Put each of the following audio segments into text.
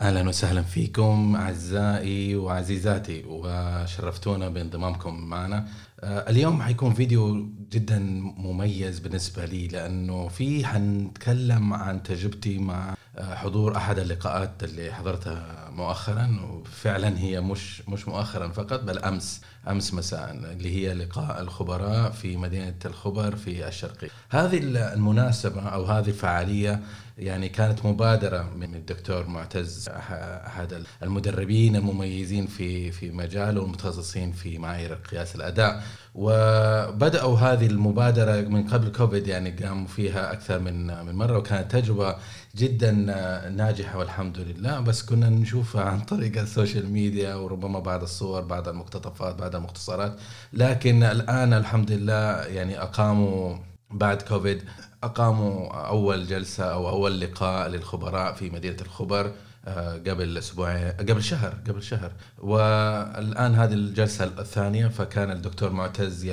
أهلا وسهلا فيكم أعزائي وعزيزاتي وشرفتونا بانضمامكم معنا. آه، اليوم حيكون فيديو جدا مميز بالنسبة لي لأنه فيه حنتكلم عن تجربتي مع آه، حضور أحد اللقاءات اللي حضرتها مؤخرا وفعلا هي مش مش مؤخرا فقط بل أمس أمس مساء اللي هي لقاء الخبراء في مدينة الخبر في الشرقية هذه المناسبة أو هذه الفعالية يعني كانت مبادرة من الدكتور معتز أحد المدربين المميزين في في مجاله المتخصصين في معايير قياس الأداء. وبدأوا هذه المبادرة من قبل كوفيد يعني قاموا فيها أكثر من من مرة وكانت تجربة جدا ناجحة والحمد لله. بس كنا نشوفها عن طريق ال social media وربما بعض الصور بعض المقتطفات بعض المختصرات. لكن الآن الحمد لله يعني أقاموا بعد كوفيد أقاموا أول جلسة أو أول لقاء للخبراء في مدينة الخبر. آه، قبل أسبوعين قبل شهر قبل شهر. والآن هذه الجلسة الثانية فكان الدكتور معتز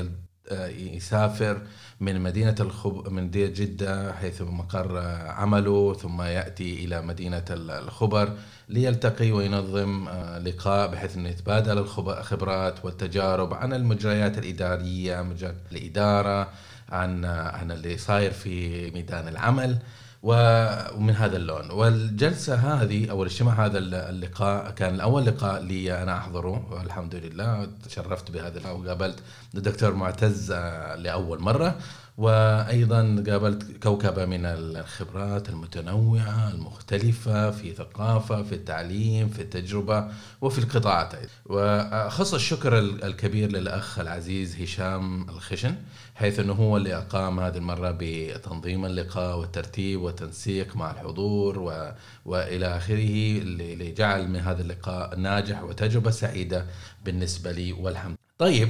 آه، يسافر من مدينة الخب من مدينة جدة حيث مقر عمله ثم يأتي إلى مدينة الخبر ليلتقي وينظم آه، لقاء بحيث أنه يتبادل الخبرات والتجارب عن المجريات الإدارية مجال الإدارة عن عن اللي صاير في ميدان العمل. ومن هذا اللون. والجلسة هذه أو الاجتماع هذا اللقاء كان أول لقاء لي أنا أحضره والحمد لله. تشرفت بهذا وقابلت الدكتور معتز آه، لأول مرة. وأيضا قابلت كوكبة من الخبرات المتنوعة المختلفة في ثقافة في التعليم في التجربة وفي القطاعات وأخص الشكر الكبير للأخ العزيز هشام الخشن. حيث إنه هو اللي أقام هذه المرة بتنظيم اللقاء والترتيب والتنسيق مع الحضور و... وإلى آخره اللي جعل من هذا اللقاء ناجح وتجربة سعيدة بالنسبة لي والحمد. طيب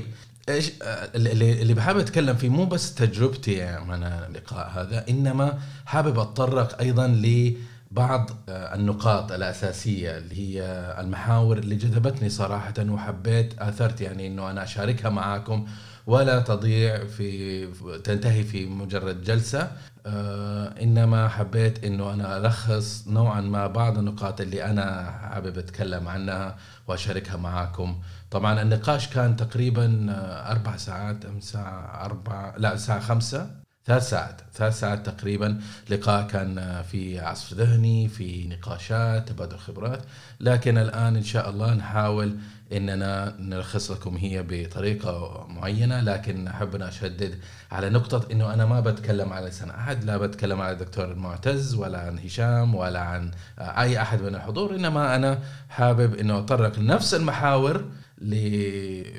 إيش اللي اللي بحابب أتكلم فيه مو بس تجربتي من اللقاء هذا إنما حابب أتطرق أيضا لبعض النقاط الأساسية اللي هي المحاور اللي جذبتني صراحة وحبيت آثرت يعني إنه أنا أشاركها معاكم ولا تضيع في تنتهي في مجرد جلسة. آه، إنما حبيت إنه أنا ألخص نوعا ما بعض النقاط اللي أنا حابب أتكلم عنها وأشاركها معاكم. طبعا النقاش كان تقريبا آه، أربع ساعات أم ساعة أربع لا ساعة خمسة. ثلاث ساعات ثلاث ساعات تقريبا لقاء كان في عصف ذهني في نقاشات تبادل خبرات. لكن الآن إن شاء الله نحاول إننا نلخص لكم هي بطريقة معينة. لكن أحب أن أشدد على نقطة إنه أنا ما بتكلم على لسان أحد لا بتكلم على الدكتور المعتز ولا عن هشام ولا عن أي أحد من الحضور. إنما أنا حابب إنه اتطرق لنفس المحاور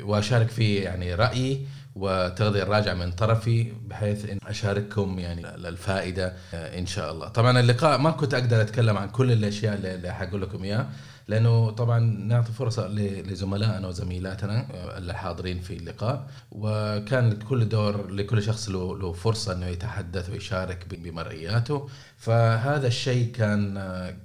وأشارك فيه يعني رأيي وتغذية الراجعة من طرفي بحيث إن أشارككم يعني الفائدة إن شاء الله. طبعا اللقاء ما كنت أقدر أتكلم عن كل الأشياء اللي حقول لكم إياها لأنه طبعا نعطي فرصة لزملائنا وزميلاتنا الحاضرين في اللقاء وكان كل دور لكل شخص له له فرصة إنه يتحدث ويشارك بمرئياته فهذا الشيء كان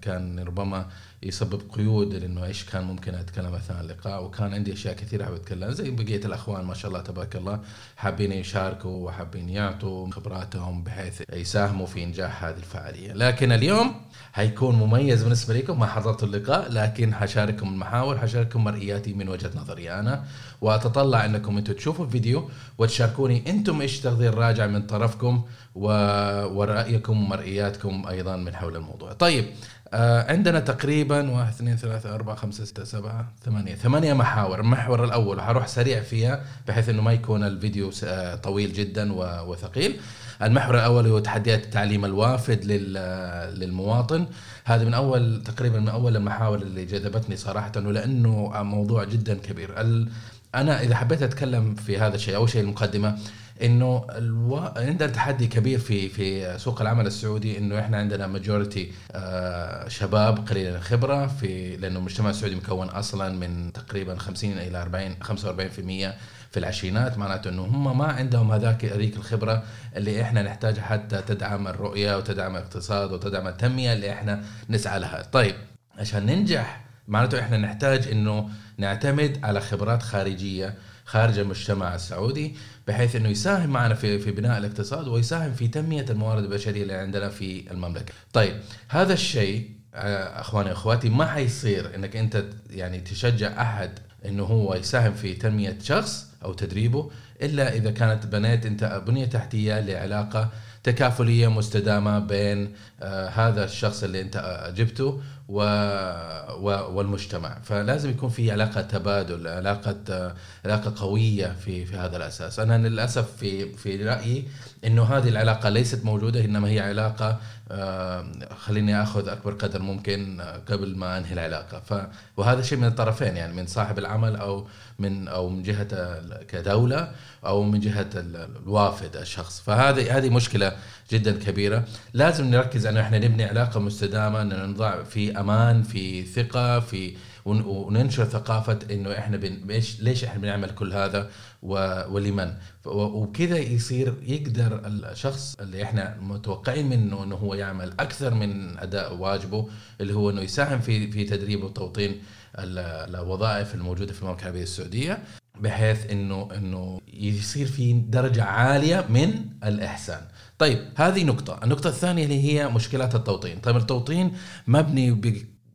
كان ربما يسبب قيود لأنه إيش كان ممكن أتكلم أثناء اللقاء وكان عندي أشياء كثيرة حابب أتكلم. زي بقية الأخوان ما شاء الله تبارك الله حابين يشاركوا وحابين يعطوا خبراتهم بحيث يساهموا في إنجاح هذه الفعالية. لكن اليوم حيكون مميز بالنسبة لكم ما حضرت اللقاء لكن حشارككم المحاور حشارككم مرئياتي من وجهة نظري أنا. وأتطلع إنكم أنتم تشوفوا الفيديو وتشاركوني أنتم إيش تغذير راجع من طرفكم ورأيكم ومرئياتكم أيضا من حول الموضوع. طيب عندنا تقريبا واحد اثنين ثلاثة أربعة خمسة ستة سبعة ثمانية. ثمانية محاور المحور الأول. حروح سريع فيها بحيث أنه ما يكون الفيديو آه، طويل جدا وثقيل. المحور الأول هو تحديات التعليم الوافد للمواطن. هذا من أول تقريبا من أول المحاور اللي جذبتني صراحة ولأنه موضوع جدا كبير. أنا إذا حبيت أتكلم في هذا الشيء أول شيء المقدمة إنه ألو... عندنا تحدي كبير في في سوق العمل السعودي إنه إحنا عندنا ماجورتي آه شباب قليل الخبرة في لأنه المجتمع السعودي مكون أصلا من تقريبا 50 إلى 40 45% في العشرينات معناته إنه هم ما عندهم هذاك هذيك الخبرة اللي إحنا نحتاجها حتى تدعم الرؤية وتدعم الاقتصاد وتدعم التنمية اللي إحنا نسعى لها. طيب عشان ننجح معناته إحنا نحتاج إنه نعتمد على خبرات خارجية خارج المجتمع السعودي بحيث إنه يساهم معنا في في بناء الاقتصاد ويساهم في تنمية الموارد البشرية اللي عندنا في المملكة. طيب هذا الشيء آه، أخواني واخواتي ما حيصير إنك أنت يعني تشجع أحد إنه هو يساهم في تنمية شخص أو تدريبه إلا إذا كانت بنيت أنت بنية تحتية لعلاقة تكافلية مستدامة بين آه هذا الشخص اللي أنت آه، جبته و والمجتمع. فلازم يكون في علاقة تبادل علاقة علاقة قوية في في هذا الأساس. أنا للأسف في في رأيي إنه هذه العلاقة ليست موجودة إنما هي علاقة آه خليني آخذ أكبر قدر ممكن آه، قبل ما أنهي العلاقة. ف وهذا شيء من الطرفين يعني من صاحب العمل أو من أو من جهة كدولة أو من جهة الوافد الشخص. فهذه هذه مشكلة جدا كبيرة. لازم نركز انه إحنا نبني علاقة مستدامة أن نضع في أمان في ثقة في وننشر ثقافة إنه إحنا ليش ليش إحنا بنعمل كل هذا ولمن. وكذا يصير يقدر الشخص اللي إحنا متوقعين منه إنه هو يعمل أكثر من أداء واجبه اللي هو إنه يساهم في في تدريب وتوطين الوظائف الموجودة في المملكة العربية السعودية. بحيث إنه إنه يصير في درجة عالية من الإحسان. طيب هذه نقطة، النقطة الثانية اللي هي مشكلات التوطين، طيب التوطين مبني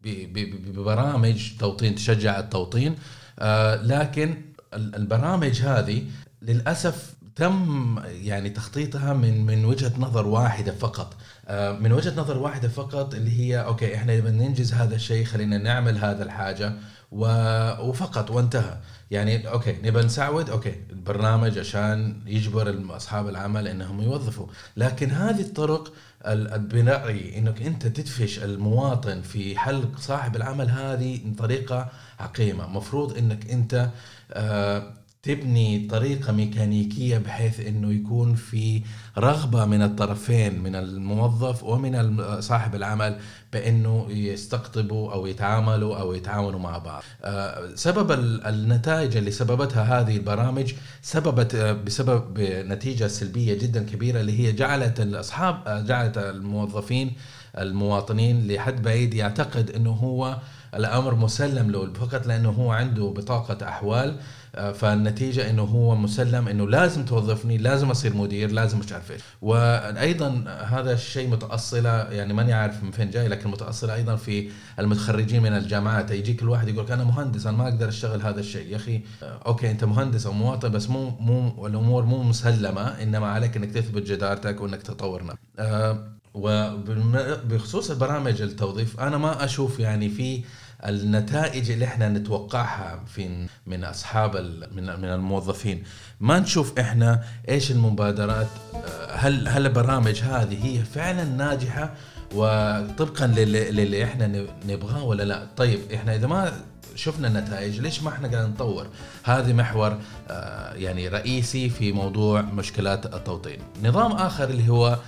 ببرامج توطين تشجع التوطين. آه لكن البرامج هذه للأسف تم يعني تخطيطها من من وجهة نظر واحدة فقط. آه من وجهة نظر واحدة فقط اللي هي okay إحنا ننجز هذا الشيء خلينا نعمل هذا الحاجة. وفقط وانتهى. يعني okay نبى نسعود okay البرنامج عشان يجبر أصحاب العمل إنهم يوظفوا. لكن هذه الطرق البنائي إنك أنت تدفش المواطن في حلق صاحب العمل هذه طريقه عقيمة. مفروض إنك أنت آه تبني طريقة ميكانيكية بحيث إنه يكون في رغبة من الطرفين من الموظف ومن صاحب العمل بإنه يستقطبوا أو يتعاملوا أو يتعاونوا مع بعض. آه، سبب النتائج اللي سببتها هذه البرامج سببت آه، بسبب نتيجة سلبية جدا كبيرة اللي هي جعلت الأصحاب آه، جعلت الموظفين المواطنين لحد بعيد يعتقد إنه هو الأمر مسلم له فقط لأنه هو عنده بطاقة أحوال آه، فالنتيجة إنه هو مسلم إنه لازم توظفني لازم أصير مدير لازم مش عارف إيش. وأيضا هذا الشيء متأصلة يعني ماني عارف من فين جاي لكن متأصلة أيضا في المتخرجين من الجامعات. يجيك الواحد يقول أنا مهندس أنا ما أقدر أشتغل هذا الشيء. يا أخي آه، أوكي أنت مهندس أو مواطن بس مو مو الأمور مو مسلمة إنما عليك إنك تثبت جدارتك وإنك تطور نفسك آه، وبخصوص البرامج التوظيف أنا ما أشوف يعني في النتائج اللي إحنا نتوقعها في من أصحاب من من الموظفين. ما نشوف إحنا إيش المبادرات آه، هل هل البرامج هذه هي فعلا ناجحة وطبقا للي, للي إحنا نبغاه ولا لا؟ طيب إحنا إذا ما شفنا النتائج ليش ما إحنا قاعدين نطور؟ هذا محور آه، يعني رئيسي في موضوع مشكلات التوطين. نظام آخر اللي هو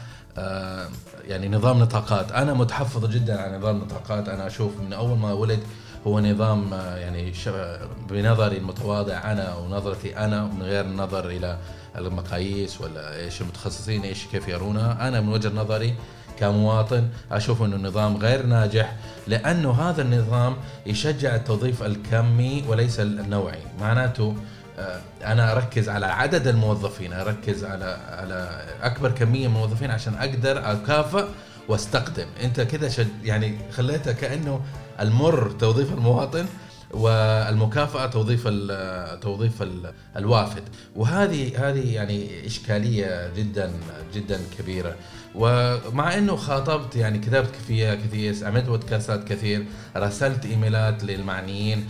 يعني نظام نطاقات. أنا متحفظ جدا على نظام نطاقات. أنا أشوف من أول ما ولد هو نظام آه، يعني بنظري المتواضع أنا ونظرتي أنا من غير النظر إلى المقاييس ولا إيش المتخصصين إيش كيف يرونها أنا من وجهة نظري كمواطن أشوف إنه النظام غير ناجح لأنه هذا النظام يشجع التوظيف الكمي وليس النوعي. معناته آه، أنا أركز على عدد الموظفين أركز على على أكبر كمية من الموظفين عشان أقدر اكافئ وأستقدم. أنت كذا شد يعني خليتها كأنه المر توظيف المواطن والمكافأة توظيف ال توظيف ال الوافد. وهذه هذه يعني إشكالية جدا جدا كبيرة. ومع إنه خاطبت يعني كتبت فيها كثير عملت بودكاستات كثير راسلت إيميلات للمعنيين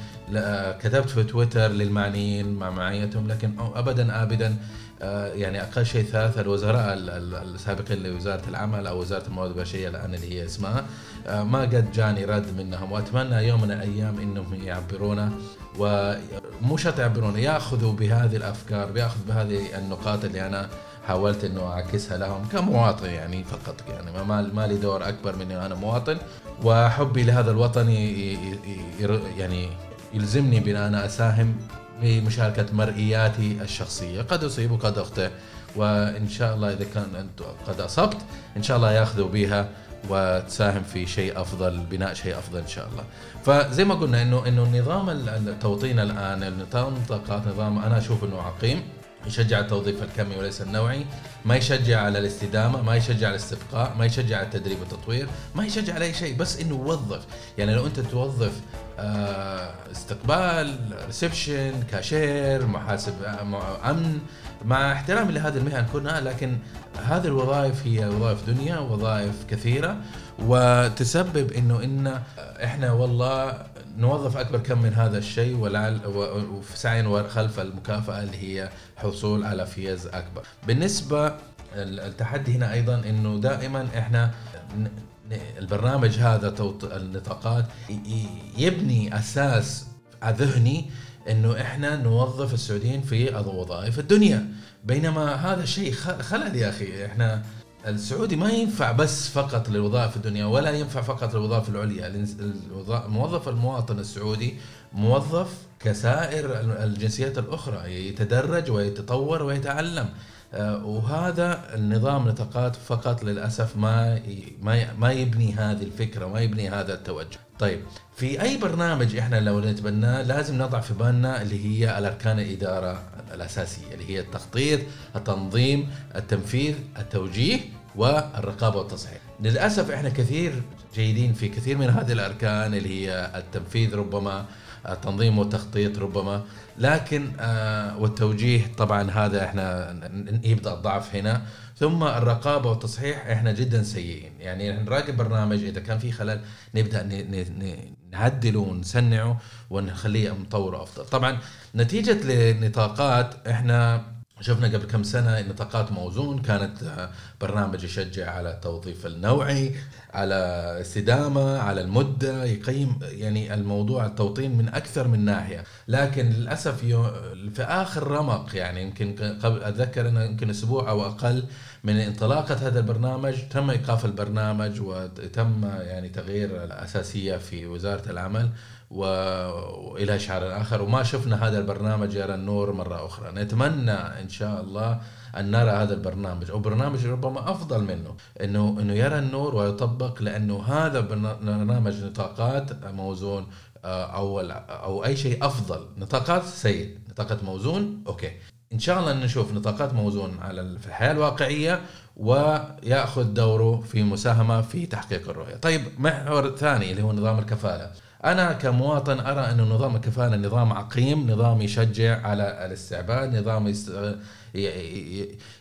كتبت في تويتر للمعنيين مع معيتهم لكن ابدا ابدا آه، يعني أقل شيء ثلاث الوزراء السابقين لوزارة العمل أو وزارة الموارد البشرية الآن اللي هي اسمها آه، ما قد جاني رد منهم. وأتمنى يوم من الأيام إنهم يعبرونا ومو شرط يعبرونا يأخذوا بهذه الأفكار بياخذوا بهذه النقاط اللي أنا حاولت إنه أعكسها لهم كمواطن يعني فقط يعني ما ما لي دور أكبر من أنا مواطن. وحبي لهذا الوطن يعني يلزمني بأن أنا أساهم بمشاركة مرئياتي الشخصية. قد أصيب وقد أخطئ وإن شاء الله إذا كان قد أصبت إن شاء الله يأخذوا بها وتساهم في شيء أفضل بناء شيء أفضل إن شاء الله. فزي ما قلنا انه إنه التوطين الآن نظام الطاقات نظام أنا أشوف إنه عقيم. يشجع التوظيف الكمي وليس النوعي ما يشجع على الاستدامة ما يشجع على الاستبقاء ما يشجع على التدريب والتطوير ما يشجع على أي شيء بس إنه يوظف. يعني لو أنت توظف آه، استقبال reception cashier محاسب آه، أمن مع احترامي لهذه المهن كلها لكن هذه الوظائف هي وظائف دنيا وظائف كثيرة وتسبب إنه إن إحنا والله نوظف أكبر كم من هذا الشيء وفي سعي خلف المكافأة اللي هي حصول على فيز أكبر. بالنسبة التحدي هنا أيضا إنه دائما إحنا البرنامج هذا النطاقات يبني أساس ذهني إنه إحنا نوظف السعوديين في وظائف الدنيا بينما هذا الشيء خلل يا أخي إحنا السعودي ما ينفع بس فقط للوظائف الدنيا ولا ينفع فقط للوظائف العليا. الموظف المواطن السعودي موظف كسائر الجنسيات الأخرى يتدرج ويتطور ويتعلم. وهذا النظام نطاقات فقط للأسف ما ما يبني هذه الفكرة ما يبني هذا التوجه. طيب في أي برنامج إحنا لو نتبناه لازم نضع في بالنا اللي هي الأركان الإدارة الأساسية اللي هي التخطيط، التنظيم، التنفيذ، التوجيه والرقابة والتصحيح. للأسف إحنا كثير جيدين في كثير من هذه الأركان اللي هي التنفيذ ربما التنظيم والتخطيط ربما. لكن آه، والتوجيه طبعا هذا إحنا يبدا الضعف هنا. ثم الرقابة والتصحيح إحنا جدا سيئين. يعني نراقب برنامج إذا كان في خلل نبدأ نعدله ونسنعه ونخليه نطوره أفضل. طبعا نتيجة لنطاقات إحنا شفنا قبل كم سنة نطاقات موزون كانت آه، برنامج يشجع على التوظيف النوعي على استدامة على المدة يقيم يعني الموضوع التوطين من أكثر من ناحية. لكن للأسف في آخر رمق يعني يمكن قبل أتذكر أنه يمكن أسبوع أو أقل من انطلاقة هذا البرنامج تم إيقاف البرنامج وتم يعني تغيير الأساسية في وزارة العمل. والى شعر آخر. وما شفنا هذا البرنامج يرى النور مرة أخرى. نتمنى إن شاء الله أن نرى هذا البرنامج. أو برنامج ربما أفضل منه. انه إنه يرى النور ويطبق لأنه هذا برنامج نطاقات موزون آه، أو أو أي شيء أفضل. نطاقات سيء. نطاقات موزون okay. إن شاء الله نشوف نطاقات موزون على في الحياة الواقعية ويأخذ دوره في مساهمة في تحقيق الرؤية. طيب محور ثاني اللي هو نظام الكفالة. أنا كمواطن أرى انه نظام الكفاله نظام عقيم نظام يشجع على الاستعباد نظام يست...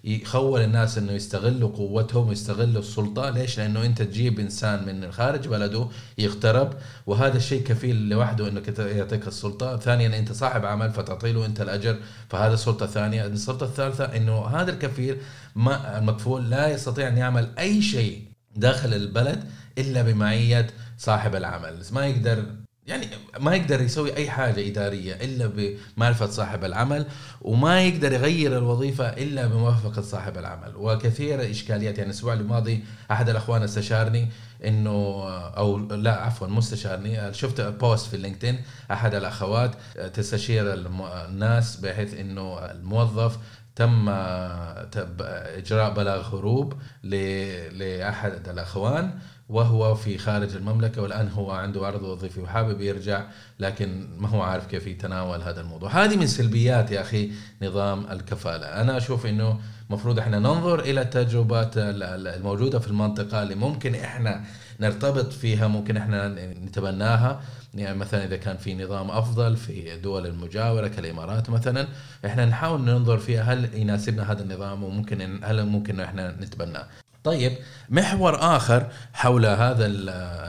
يخول الناس إنه يستغلوا قوتهم ويستغلوا السلطة. ليش؟ لأنه أنت تجيب إنسان من خارج بلده يغترب وهذا الشيء كفيل لوحده انك يعطيك السلطة. ثانيا أنت صاحب عمل فتعطي له أنت الأجر فهذا سلطه ثانية السلطة الثالثة إنه هذا الكفيل ما المكفول لا يستطيع أن يعمل أي شيء داخل البلد إلا بمعية صاحب العمل. ما يقدر يعني ما يقدر يسوي أي حاجة إدارية إلا بمعرفة صاحب العمل وما يقدر يغير الوظيفة إلا بموافقة صاحب العمل. وكثير إشكاليات يعني الأسبوع الماضي أحد الأخوان استشارني انه أو لا عفوا مستشارني شفت post في LinkedIn أحد الأخوات تستشير الناس بحيث إنه الموظف تم إجراء بلاغ هروب لأحد الأخوان. وهو في خارج المملكة والآن هو عنده عرض وظيفي وحابب يرجع لكن ما هو عارف كيف يتناول هذا الموضوع. هذه من سلبيات يا أخي نظام الكفالة. أنا أشوف أنه مفروض إحنا ننظر إلى التجربات الموجودة في المنطقة اللي ممكن إحنا نرتبط فيها ممكن إحنا نتبناها. يعني مثلا إذا كان في نظام أفضل في دول المجاورة كالإمارات مثلا إحنا نحاول ننظر فيها هل يناسبنا هذا النظام وممكن هل ممكن إحنا نتبناه. طيب محور آخر حول هذا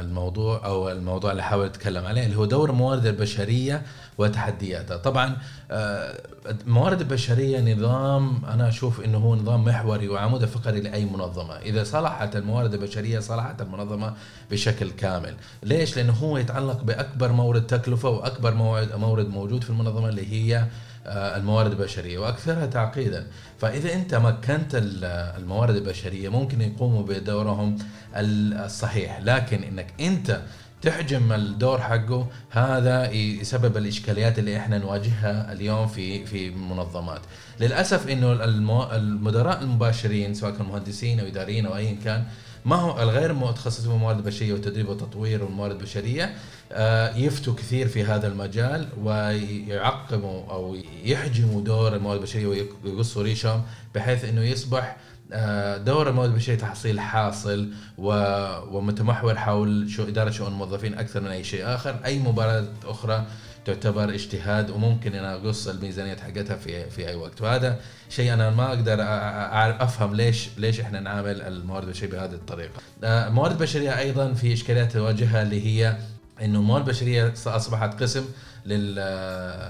الموضوع أو الموضوع اللي حاول أتكلم عليه اللي هو دور الموارد البشرية وتحدياتها طبعا آه، الموارد البشرية نظام أنا أشوف إنه هو نظام محوري وعمود فقري لأي منظمة. إذا صلحت الموارد البشرية صلحت المنظمة بشكل كامل. ليش؟ لأنه هو يتعلق بأكبر مورد تكلفة وأكبر مورد موجود في المنظمة اللي هي آه، الموارد البشرية وأكثرها تعقيدا. فإذا أنت مكنت الموارد البشرية ممكن يقوموا بدورهم الصحيح. لكن إنك أنت تحجم الدور حقه. هذا يسبب الإشكاليات اللي إحنا نواجهها اليوم في في المنظمات للأسف إنه المدراء المباشرين سواء كانوا مهندسين أو إداريين أو ايا كان ما هو الغير متخصصين في الموارد البشريه والتدريب والتطوير والموارد البشرية يفتوا كثير في هذا المجال ويعقموا أو يحجموا دور الموارد البشرية ويقصوا ريشهم بحيث إنه يصبح دور الموارد البشريه تحصيل حاصل ومتمحور حول شو إدارة شؤون الموظفين أكثر من أي شيء آخر، أي مباراة أخرى تعتبر اجتهاد وممكن أنا أقص الميزانية حقتها في في أي وقت وهذا شيء أنا ما أقدر أفهم ليش ليش إحنا نعامل الموارد البشرية بهذه الطريقة. آه، الموارد البشريه أيضا في إشكاليات تواجهها اللي هي إنه الموارد البشريه اصبحت قسم لل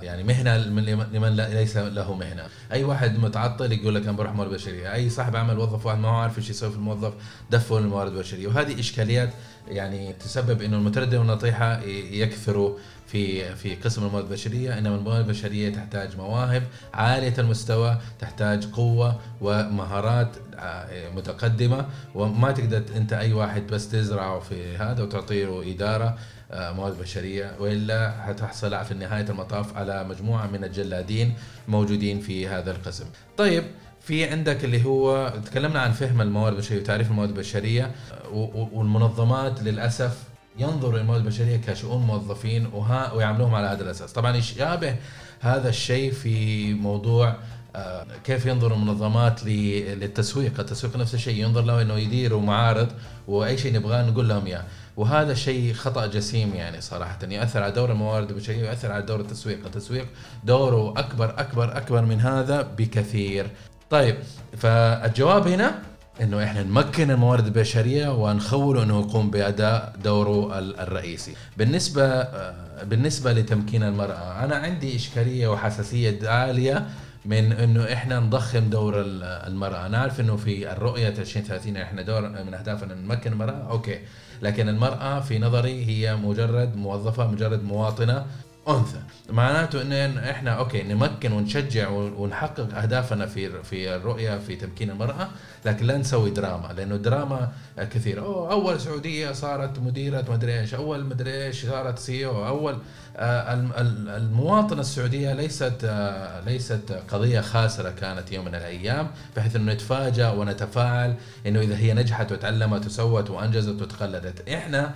يعني مهنة لمن ليس له مهنة، أي واحد متعطل يقول لك أنا بروح موارد بشرية، أي صاحب عمل وظف واحد ما هو عارف إيش يسوي في الموظف دفوا للموارد البشرية، وهذه إشكاليات يعني تسبب إنه المتردد والنطيحة يكثروا في في قسم الموارد البشرية. إنما الموارد البشرية تحتاج مواهب عالية المستوى تحتاج قوة ومهارات آه، متقدمة. وما تقدر أنت أي واحد بس تزرعه في هذا وتعطيه إدارة موارد بشرية وإلا حتحصل في نهاية المطاف على مجموعة من الجلادين موجودين في هذا القسم. طيب في عندك اللي هو تكلمنا عن فهم الموارد البشرية وتعريف الموارد البشرية آه، والمنظمات للأسف ينظر للموارد البشرية كشؤون موظفين وها ويعاملوهم على هذا الأساس، طبعا يشابه هذا الشيء في موضوع آه، كيف ينظر المنظمات للتسويق، التسويق نفس الشيء ينظر له إنه يديروا معارض وأي شيء نبغاه نقول لهم إياه، وهذا شيء خطأ جسيم يعني صراحة. ياثر على دور الموارد البشريه وياثر على دور التسويق، التسويق دوره أكبر أكبر أكبر من هذا بكثير. طيب فالجواب هنا إنه إحنا نمكن الموارد البشرية ونخوله أنه يقوم بأداء دوره الرئيسي. بالنسبة آه، بالنسبة لتمكين المرأة، أنا عندي إشكالية وحساسية عالية من إنه إحنا نضخم دور المرأة، أنا عارف إنه في الرؤية 2030 إحنا دور من أهدافنا نمكن المرأة، أوكي، لكن المرأة في نظري هي مجرد موظفة، مجرد مواطنة أنثى. معناته ان إحنا okay نمكن ونشجع ونحقق أهدافنا في في الرؤية في تمكين المرأة لكن لا نسوي دراما لأنه دراما كثير أوه أول سعودية صارت مديرة مدري إيش أول مدري إيش صارت CEO أول آه، المواطنة السعودية ليست آه، ليست قضية خاسرة كانت يوم من الأيام بحيث إنه نتفاجأ ونتفاعل إنه إذا هي نجحت وتعلمت وسوت وأنجزت وتقلدت. إحنا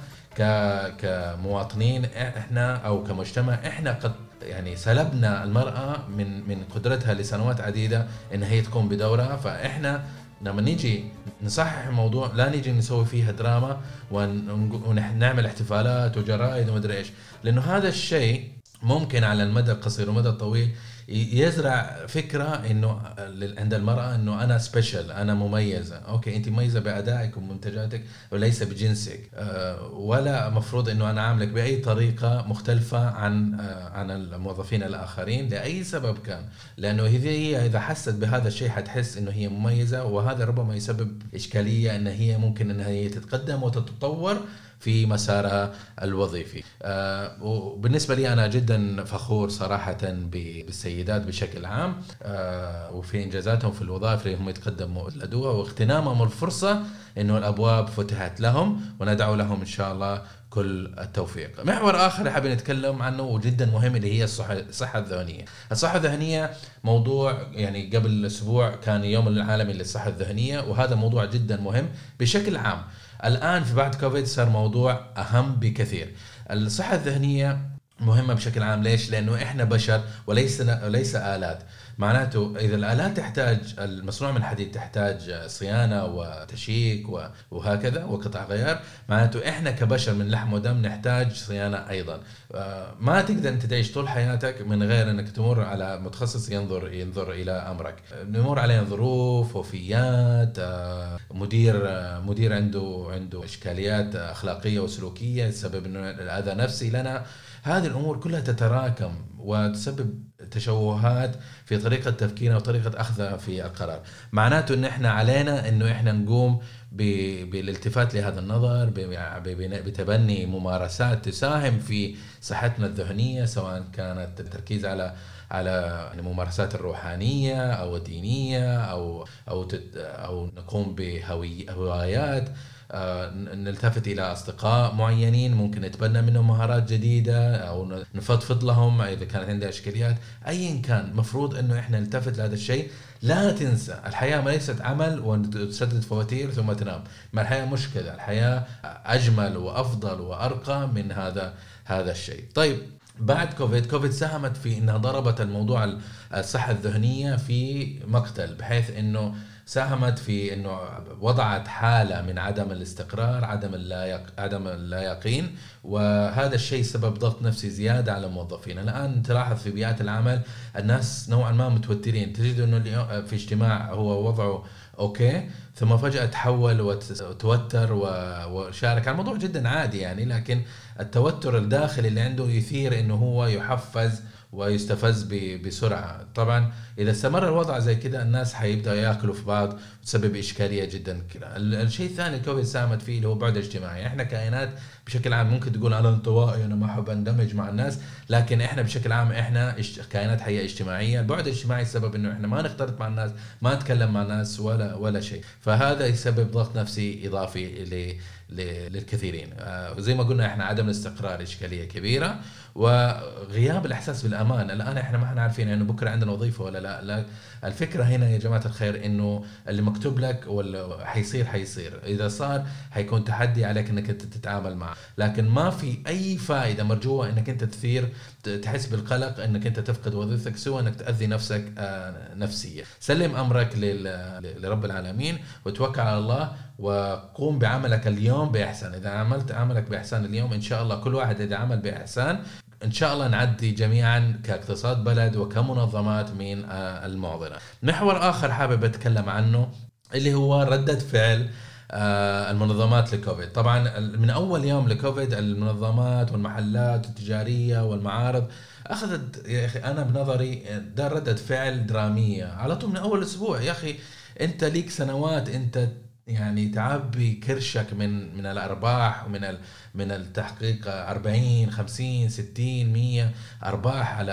كمواطنين إحنا أو كمجتمع إحنا قد يعني سلبنا المرأة من من قدرتها لسنوات عديدة إن هي تقوم بدورها فإحنا لما نيجي نصحح الموضوع لا نيجي نسوي فيها دراما ونعمل احتفالات وجرائد ومدري إيش. لأنه هذا الشيء ممكن على المدى القصير والمدى الطويل يزرع فكرة إنه عند المرأة إنه أنا special أنا مميزة. okay أنت مميزة بأدائك ومنتجاتك وليس بجنسك. أه، ولا مفروض إنه أنا عاملك بأي طريقة مختلفة عن أه، عن الموظفين الآخرين لأي سبب كان. لأنه هي إذا حست بهذا الشيء حتحس إنه هي مميزة وهذا ربما يسبب إشكالية إن هي ممكن إنها هي تتقدم وتتطور. في مسارها الوظيفي. آه، وبالنسبة لي أنا جدا فخور صراحة بالسيدات بشكل عام. آه، وفي إنجازاتهم في الوظائف اللي هم يتقدموا لدوها واغتنامهم الفرصة أنه الأبواب فتحت لهم وندعو لهم إن شاء الله كل التوفيق. محور آخر حابين نتكلم عنه وجدا مهم اللي هي الصحة الذهنية. الصحة الذهنية موضوع يعني قبل أسبوع كان يوم العالمي للصحة الذهنية وهذا موضوع جدا مهم بشكل عام. الآن في بعد كوفيد صار موضوع أهم بكثير. الصحة الذهنية مهمة بشكل عام. ليش؟ لأنه إحنا بشر وليس ليس آلات. معناته إذا الآلات تحتاج المصنوع من الحديد تحتاج صيانة وتشيك وهكذا وقطع غيار. معناته إحنا كبشر من لحم ودم نحتاج صيانة أيضا. آه، ما تقدر أنت تعيش طول حياتك من غير إنك تمر على متخصص ينظر ينظر إلى أمرك. نمر علينا ظروف وفيات آه، مدير مدير عنده عنده إشكاليات أخلاقية وسلوكية تسبب إنه الاذى نفسي لنا. هذه الأمور كلها تتراكم وتسبب تشوهات في طريقة تفكيرنا وطريقة أخذنا في القرار. معناته إن إحنا علينا إنه إحنا نقوم بالالتفات لهذا النظر بتبني ممارسات تساهم في صحتنا الذهنية سواء كانت التركيز على على الممارسات الروحانية أو الدينية أو أو أو نقوم بهوايات. نلتفت إلى أصدقاء معينين ممكن نتبنى منهم مهارات جديدة أو نفضفض لهم إذا كانت عندها أشكاليات. ايا كان مفروض إنه إحنا نلتفت لهذا الشيء. لا تنسى الحياة ما ليست عمل وتسدد فواتير ثم تنام. ما الحياة؟ مش كذا الحياة أجمل وأفضل وأرقى من هذا هذا الشيء. طيب بعد كوفيد كوفيد ساهمت في إنها ضربت الموضوع الصحة الذهنية في مقتل بحيث إنه ساهمت في إنه وضعت حالة من عدم الاستقرار، عدم اللا عدم اللا يقين وهذا الشيء سبب ضغط نفسي زيادة على الموظفين، الآن تلاحظ في بيئات العمل الناس نوعا ما متوترين، تجد إنه في اجتماع هو وضعه أوكي ثم فجأة تحول وتوتر وشارك. الموضوع جدا عادي يعني لكن التوتر الداخلي اللي عنده يثير إنه هو يحفز ويستفز بسرعة. طبعا إذا استمر الوضع زي كده الناس حيبداوا يأكلوا في بعض وتسبب إشكالية جدا. الشيء الثاني الكوفيد ساهمت فيه اللي هو بعد اجتماعي. إحنا كائنات بشكل عام ممكن تقول أنا انطوائي أنا ما أحب أندمج مع الناس لكن إحنا بشكل عام إحنا كائنات حية اجتماعية البعد الاجتماعي السبب إنه إحنا ما نختلط مع الناس ما نتكلم مع الناس ولا ولا شيء. فهذا يسبب ضغط نفسي إضافي للكثيرين. آه، زي ما قلنا إحنا عدم الاستقرار إشكالية كبيرة وغياب الإحساس بالأمان. الآن إحنا ما إحنا عارفين إنه بكرة عندنا وظيفة ولا لا, لا. الفكرة هنا يا جماعة الخير إنه اللي مكتوب لك ولا حيصير حيصير. إذا صار حيكون تحدي عليك إنك أنت تتعامل معه. لكن ما في أي فائده مرجوة إنك أنت تثير تحس بالقلق إنك أنت تفقد وظيفتك سوى إنك تأذي نفسك آه، نفسيا سلم أمرك لرب العالمين وتوكل على الله وقوم بعملك اليوم بإحسان إذا عملت عملك بإحسان اليوم إن شاء الله كل واحد إذا عمل بإحسان إن شاء الله نعدي جميعا كاقتصاد بلد وكمنظمات من آه، المعضلة. محور آخر حابب أتكلم عنه اللي هو ردة فعل المنظمات لكوفيد. طبعا من أول يوم لكوفيد المنظمات والمحلات التجارية والمعارض أخذت يا أخي أنا بنظري ده ردة فعل درامية. على طول من أول أسبوع يا أخي أنت ليك سنوات أنت يعني تعبي كرشك من من الأرباح ومن من التحقيق 40 50 60 100 أرباح على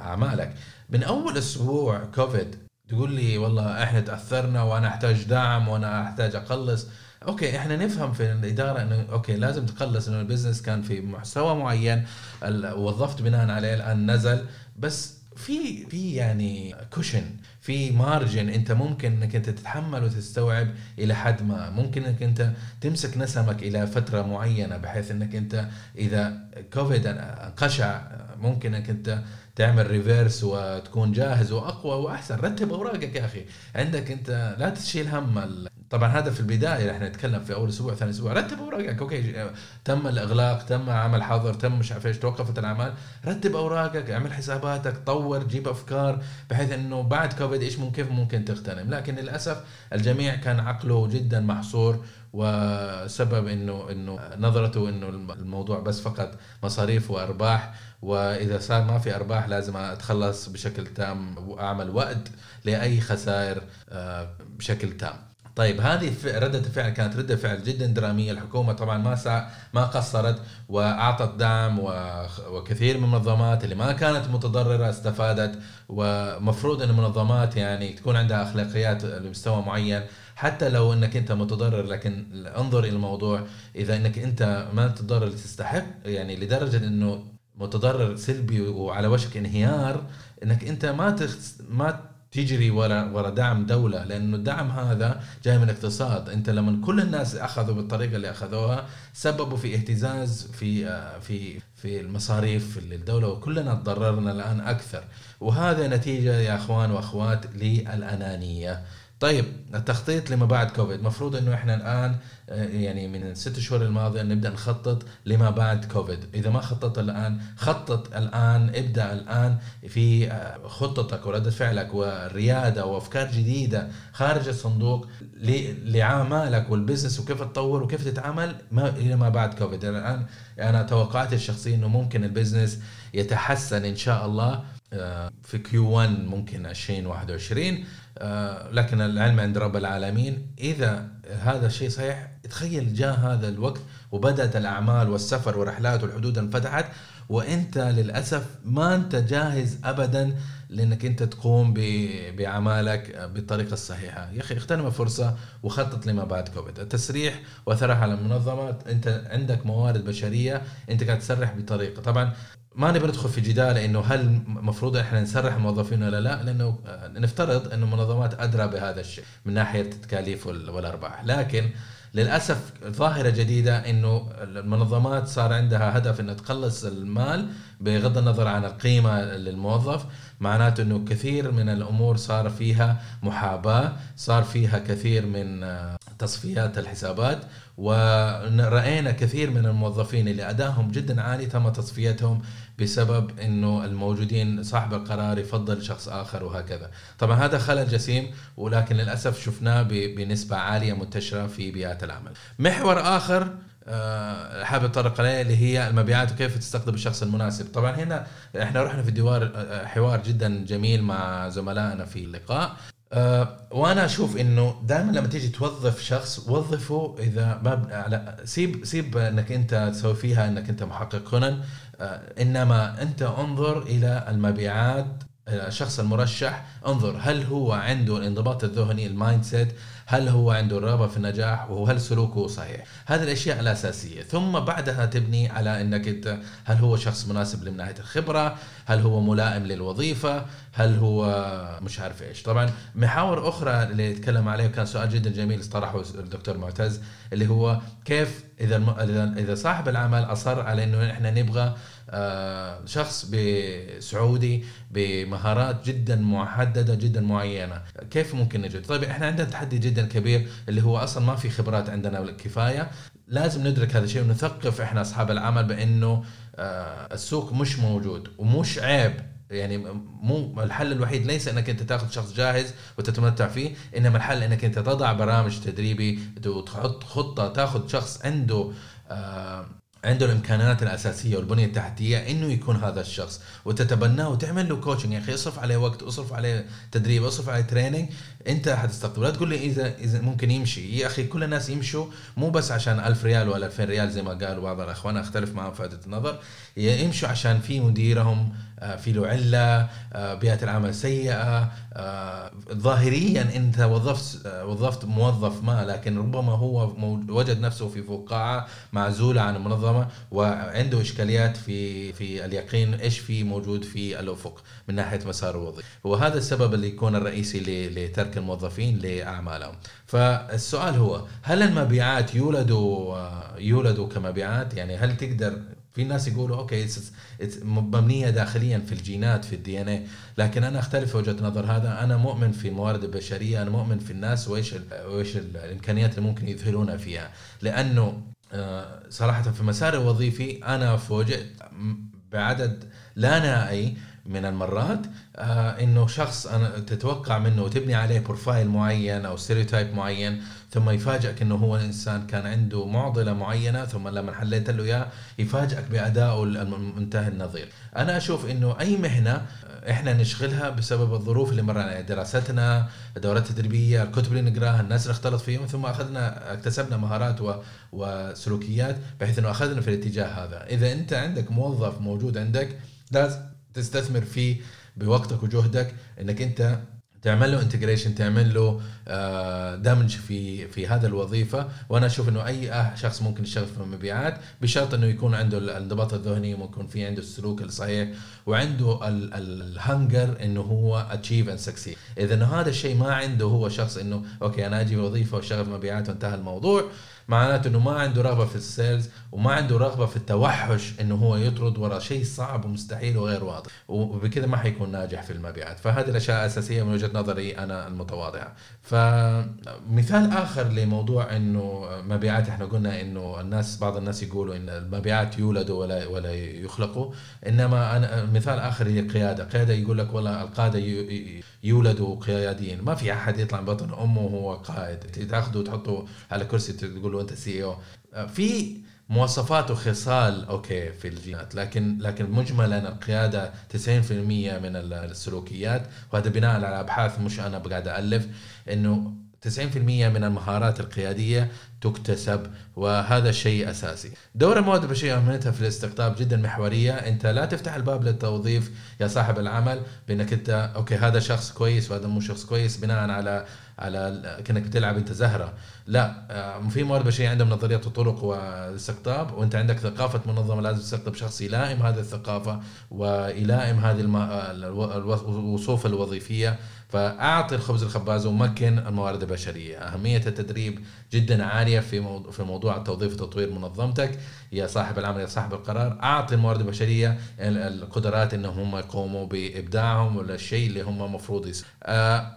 أعمالك. من أول أسبوع كوفيد تقول لي والله إحنا تأثرنا وأنا أحتاج دعم وأنا أحتاج اقلص okay إحنا نفهم في الإدارة إنه okay لازم تقلص إنه ال business كان في مستوى معين وظفت بناء عليه الآن نزل. بس في في يعني cushion في margin أنت ممكن إنك أنت تتحمل وتستوعب إلى حد ما. ممكن إنك أنت تمسك نسمك إلى فترة معينة بحيث إنك أنت إذا كوفيد انقشع ممكن إنك أنت تعمل reverse وتكون جاهز وأقوى وأحسن. رتب أوراقك يا أخي. عندك أنت لا تشيل هم طبعا هذا في البداية إحنا نتكلم في أول أسبوع ثاني أسبوع. رتب أوراقك. okay تم الإغلاق تم عمل حظر تم مش عارف إيش توقفت الأعمال. رتب أوراقك اعمل حساباتك طور جيب أفكار بحيث إنه بعد كوفيد إيش ممكن كيف ممكن تغتنم لكن للأسف الجميع كان عقله جدا محصور وسبب إنه إنه نظرته إنه الموضوع بس فقط مصاريف وأرباح. وإذا صار ما في أرباح لازم أتخلص بشكل تام وأعمل وقت لأي خسائر آه، بشكل تام. طيب هذه ردة الفعل كانت ردة فعل جدا درامية. الحكومة طبعا ما سا ما قصرت وأعطت دعم وكثير من المنظمات اللي ما كانت متضررة استفادت. ومفروض أن المنظمات يعني تكون عندها أخلاقيات لمستوى معين. حتى لو إنك أنت متضرر لكن انظر إلى الموضوع. إذا إنك أنت ما تتضرر تستحق يعني لدرجة إنه متضرر سلبي وعلى وشك انهيار إنك أنت ما تخ... ما تجري ورا ورا دعم دولة لأنه الدعم هذا جاي من الاقتصاد أنت لما كل الناس أخذوا بالطريقة اللي أخذوها سببوا في اهتزاز في آه، في في المصاريف للدولة وكلنا تضررنا الآن أكثر. وهذا نتيجة يا أخوان وأخوات للأنانية. طيب التخطيط لما بعد كوفيد مفروض إنه إحنا الآن آه، يعني من الست شهور الماضية نبدأ نخطط لما بعد كوفيد إذا ما خططت الآن خطط الآن ابدأ الآن في آه، خطتك ورده فعلك والريادة وأفكار جديدة خارج الصندوق لاعمالك وال business وكيف تطور وكيف تتعامل ما إلى ما بعد كوفيد الآن أنا توقعاتي الشخصية إنه ممكن ال business يتحسن إن شاء الله آه، في Q 1 ممكن 2021 آه، لكن العلم عند رب العالمين. إذا هذا الشيء صحيح تخيل جاء هذا الوقت وبدأت الأعمال والسفر والرحلات والحدود انفتحت وأنت للأسف ما أنت جاهز ابدا لأنك أنت تقوم بأعمالك بالطريقة الصحيحة. يا أخي اغتنم الفرصه وخطط لما بعد كوفيد. التسريح واثرها على المنظمات أنت عندك موارد بشرية أنت قاعد تسرح بطريقة. طبعا ما نبي ندخل في جدال إنه هل المفروض إحنا نسرح الموظفين ولا لا؟ لأنه نفترض إنه المنظمات أدرى بهذا الشيء من ناحية التكاليف والأرباح. لكن للأسف ظاهرة جديدة إنه المنظمات صار عندها هدف إنها تقلص المال بغض النظر عن القيمة للموظف. معناته إنه كثير من الأمور صار فيها محاباة صار فيها كثير من آه، تصفيات الحسابات ورأينا كثير من الموظفين اللي أدائهم جدا عالي تم تصفيتهم بسبب إنه الموجودين صاحب القرار يفضل شخص آخر وهكذا. طبعا هذا خلل جسيم ولكن للأسف شفناه بنسبة عالية منتشرة في بيئات العمل. محور آخر آه، حابب أتطرق عليه اللي هي المبيعات وكيف تستقطب الشخص المناسب. طبعا هنا إحنا رحنا في دوار آه، حوار جدا جميل مع زملائنا في اللقاء. أه وأنا أشوف إنه دائما لما تيجي توظف شخص وظفه إذا ما على سيب سيب إنك أنت تسوي فيها إنك أنت محقق. كونن أه إنما أنت انظر إلى المبيعات الشخص المرشح انظر هل هو عنده الانضباط الذهني ال mindset هل هو عنده الرغبة في النجاح وهل سلوكه صحيح. هذه الأشياء الأساسية. ثم بعدها تبني على إنك أنت هل هو شخص مناسب من ناحية الخبرة هل هو ملائم للوظيفة هل هو مش عارف إيش. طبعا محاور أخرى اللي يتكلم عليه كان سؤال جدا جميل طرحه الدكتور معتز اللي هو كيف اذا إذا صاحب العمل أصر على إنه إحنا نبغى شخص بسعودي بمهارات جدا محددة جدا معينة. كيف ممكن نجد؟ طيب إحنا عندنا تحدي جدا كبير اللي هو أصلا ما في خبرات عندنا كفايه لازم ندرك هذا الشيء ونثقف إحنا أصحاب العمل بإنه آه، السوق مش موجود ومش عيب. يعني مو الحل الوحيد ليس إنك أنت تأخذ شخص جاهز وتتمتع فيه إنما الحل إنك أنت تضع برامج تدريبي وتحط خطة تأخذ شخص عنده آه عنده الامكانيات الأساسية والبنية التحتية إنه يكون هذا الشخص. وتتبناه وتعمل له كوتشنج يا أخي اصرف عليه وقت اصرف عليه تدريب اصرف عليه تريننج أنت حتستقطب. لا تقول لي إذا إذا ممكن يمشي. يا أخي كل الناس يمشوا مو بس عشان 1000 ريال ولا 2000 ريال زي ما قالوا بعض الأخوان. أختلف معهم في هذه النظر. يمشوا عشان في مديرهم آه، في له علة آه، بيئة العمل سيئة ظاهريا أنت وظفت وظفت موظف ما لكن ربما هو وجد نفسه في فقاعة معزولة عن المنظمة وعنده إشكاليات في في اليقين إيش في موجود في الأفق من ناحية مسار الوظيفي. وهذا السبب اللي يكون الرئيسي لترك الموظفين لأعمالهم. فالسؤال هو هل المبيعات يولدوا يولدوا كمبيعات؟ يعني هل تقدر في ناس يقولوا okay مبنية داخليا في الجينات في ال DNA لكن أنا أختلف في وجهة نظر. هذا أنا مؤمن في الموارد البشرية أنا مؤمن في الناس وإيش وإيش الإمكانيات اللي ممكن يذهلون فيها. لأنه آه، صراحة في مساري الوظيفي أنا فوجئت بعدد لا نهائي من المرات آه إنه شخص أنا تتوقع منه وتبني عليه profile معين أو stereotype معين ثم يفاجئك إنه هو إنسان كان عنده معضلة معينة ثم لما حليت له إياه يفاجئك بادائه المنقطع النظير. أنا أشوف إنه أي مهنة إحنا نشغلها بسبب الظروف اللي مرنا عليها دراستنا الدورات التدريبية الكتب اللي نقراها الناس اللي اختلط فيهم ثم أخذنا اكتسبنا مهارات و... وسلوكيات بحيث إنه أخذنا في الاتجاه هذا إذا أنت عندك موظف موجود عندك لازم تستثمر فيه بوقتك وجهدك إنك أنت تعمل له integration تعمل له آه، دمج في في هذا الوظيفة. وأنا أشوف إنه أي شخص ممكن يشتغل في المبيعات بشرط إنه يكون عنده الانضباط الذهني ويكون في عنده السلوك الصحيح وعنده ال hunger إنه هو achieve and succeed اذا هذا الشيء ما عنده هو شخص إنه okay أنا أجي وظيفه وأشتغل في مبيعات وانتهى الموضوع. معناته إنه ما عنده رغبة في ال sales وما عنده رغبة في التوحش إنه هو يطرد وراء شيء صعب ومستحيل وغير واضح. وبكذا ما حيكون ناجح في المبيعات. فهذه الأشياء أساسية من وجهة نظري أنا المتواضعة. فمثال آخر لموضوع إنه مبيعات إحنا قلنا إنه الناس بعض الناس يقولوا إن المبيعات يولدوا ولا ولا يخلقوا. إنما أنا مثال آخر هي القياده قيادة يقول لك والله القادة يولدوا قياديين. ما في أحد يطلع من بطن أمه وهو قائد. تاخذه وتحطه على كرسي تقول يقولوا انت CEO في مواصفات وخصال okay في الجينات لكن لكن مجملا القيادة 90% من السلوكيات وهذا بناء على أبحاث مش أنا قاعد أألف إنه 90% من المهارات القيادية تكتسب وهذا شيء أساسي. دور الموارد البشرية اهميتها في الاستقطاب جدا محورية، أنت لا تفتح الباب للتوظيف يا صاحب العمل بأنك أنت okay هذا شخص كويس وهذا مو شخص كويس بناء على على كأنك بتلعب أنت زهرة. لا آه، في موارد بشرية عندهم نظرية الطرق والاستقطاب وأنت عندك ثقافة منظمة لازم تستقطب شخص يلائم هذه الثقافة ويلائم هذه الوصوف الوظيفية. فأعطي الخبز الخباز ومكن الموارد البشرية. أهمية التدريب جدا عالية في موضوع في موضوع التوظيف وتطوير منظمتك. يا صاحب العمل يا صاحب القرار أعطي الموارد البشرية القدرات انهم هم يقوموا بإبداعهم ولا الشيء اللي هم المفروض آه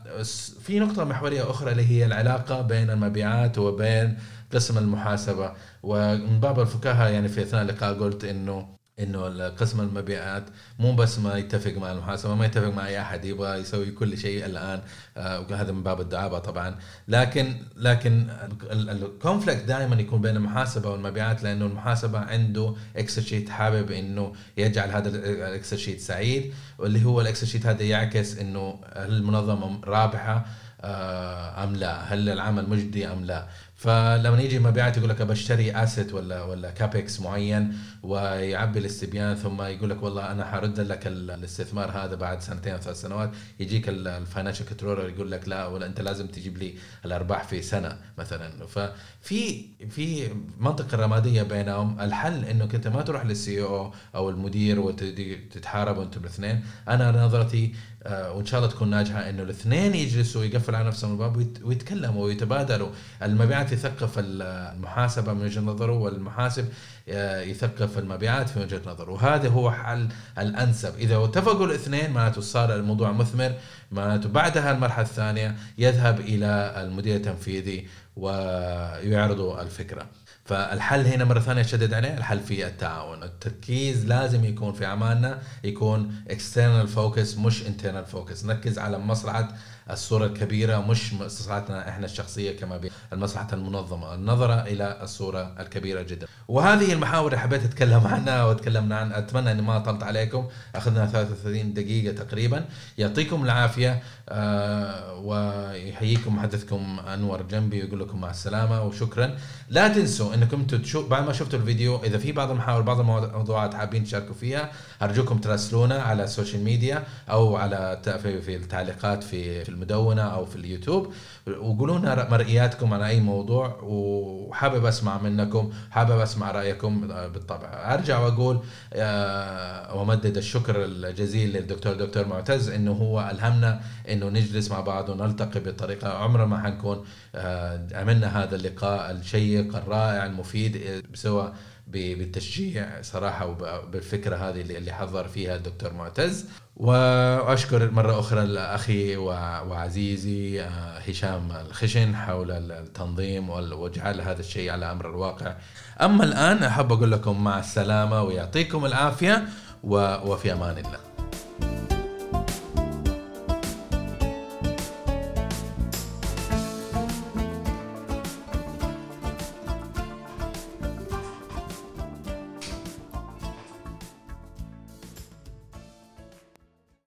في نقطة محورية أخرى اللي هي العلاقة بين المبيعات وبين قسم المحاسبة. ومن باب الفكاهة يعني في أثناء اللقاء قلت إنه إنه قسم المبيعات مو بس ما يتفق مع المحاسبة ما يتفق مع أي أحد يبغى يسوي كل شيء الآن آه وهذا من باب الدعابة طبعا لكن لكن ال conflict دائما يكون بين المحاسبة والمبيعات لأنه المحاسبة عنده Excel sheet حابب إنه يجعل هذا ال Excel sheet سعيد واللي هو ال Excel sheet هذا يعكس إنه هل المنظمة رابحة آه، أم لا؟ هل العمل مجدي أم لا؟ فلما يجي مبيعات يقول لك بشتري asset ولا ولا CAPEX معين ويعبي الاستبيان ثم يقول لك والله أنا حأرد لك الاستثمار هذا بعد سنتين أو ثلاث سنوات. يجيك ال financial controller يقول لك لا ولا أنت لازم تجيب لي الأرباح في سنة مثلا. ففي في منطقة رمادية بينهم. الحل انك انت ما تروح لل CEO أو المدير وتتحاربوا أنتم الاثنين. أنا نظرتي آه، وإن شاء الله تكون ناجحة إنه الاثنين يجلسوا ويقفل على نفسهم الباب ويتكلموا ويتبادلوا المبيعات يثقف المحاسبة من وجهة نظره والمحاسب آه، يثقف المبيعات في وجهة نظره. وهذا هو حل الأنسب. إذا اتفقوا الاثنين معناته صار الموضوع مثمر معناته بعدها المرحلة الثانية يذهب إلى المدير التنفيذي ويعرضوا الفكرة. فالحل هنا مرة ثانية شدد عليه الحل في التعاون. التركيز لازم يكون في اعمالنا يكون external focus مش internal focus نركز على مصلحة الصورة الكبيرة مش مصلحتنا إحنا الشخصية كما المصلحه المنظمة. النظرة إلى الصورة الكبيرة جدا. وهذه المحاور اللي حبيت أتكلم عنها واتكلمنا عن أتمنى إني ما طلت عليكم. أخذنا 33 دقيقة تقريبا. يعطيكم العافية آه ويحييكم محدثكم أنور جنبي ويقول لكم مع السلامة وشكرا. لا تنسوا إنكم تشوف بعد ما شفتوا الفيديو إذا في بعض المحاور بعض الموضوعات حابين تشاركوا فيها أرجوكم تراسلونا على ال social media أو على في التعليقات في في المدونة أو في اليوتيوب وقولوا لنا مرئياتكم على أي موضوع وحابب أسمع منكم حابب أسمع رأيكم بالطبع. أرجع وأقول آه، وأمدد الشكر الجزيل للدكتور دكتور معتز إنه هو ألهمنا إنه نجلس مع بعض ونلتقي بطريقة عمرنا ما حنكون آه، عملنا هذا اللقاء الشيق الرائع المفيد سواء بالتشجيع صراحة وبالفكره هذه اللي حضر فيها الدكتور معتز. وأشكر مرة أخرى أخي وعزيزي آه، هشام الخشن حول التنظيم واجعال هذا الشيء على أمر الواقع. أما الآن أحب أقول لكم مع السلامة ويعطيكم العافية وفي أمان الله.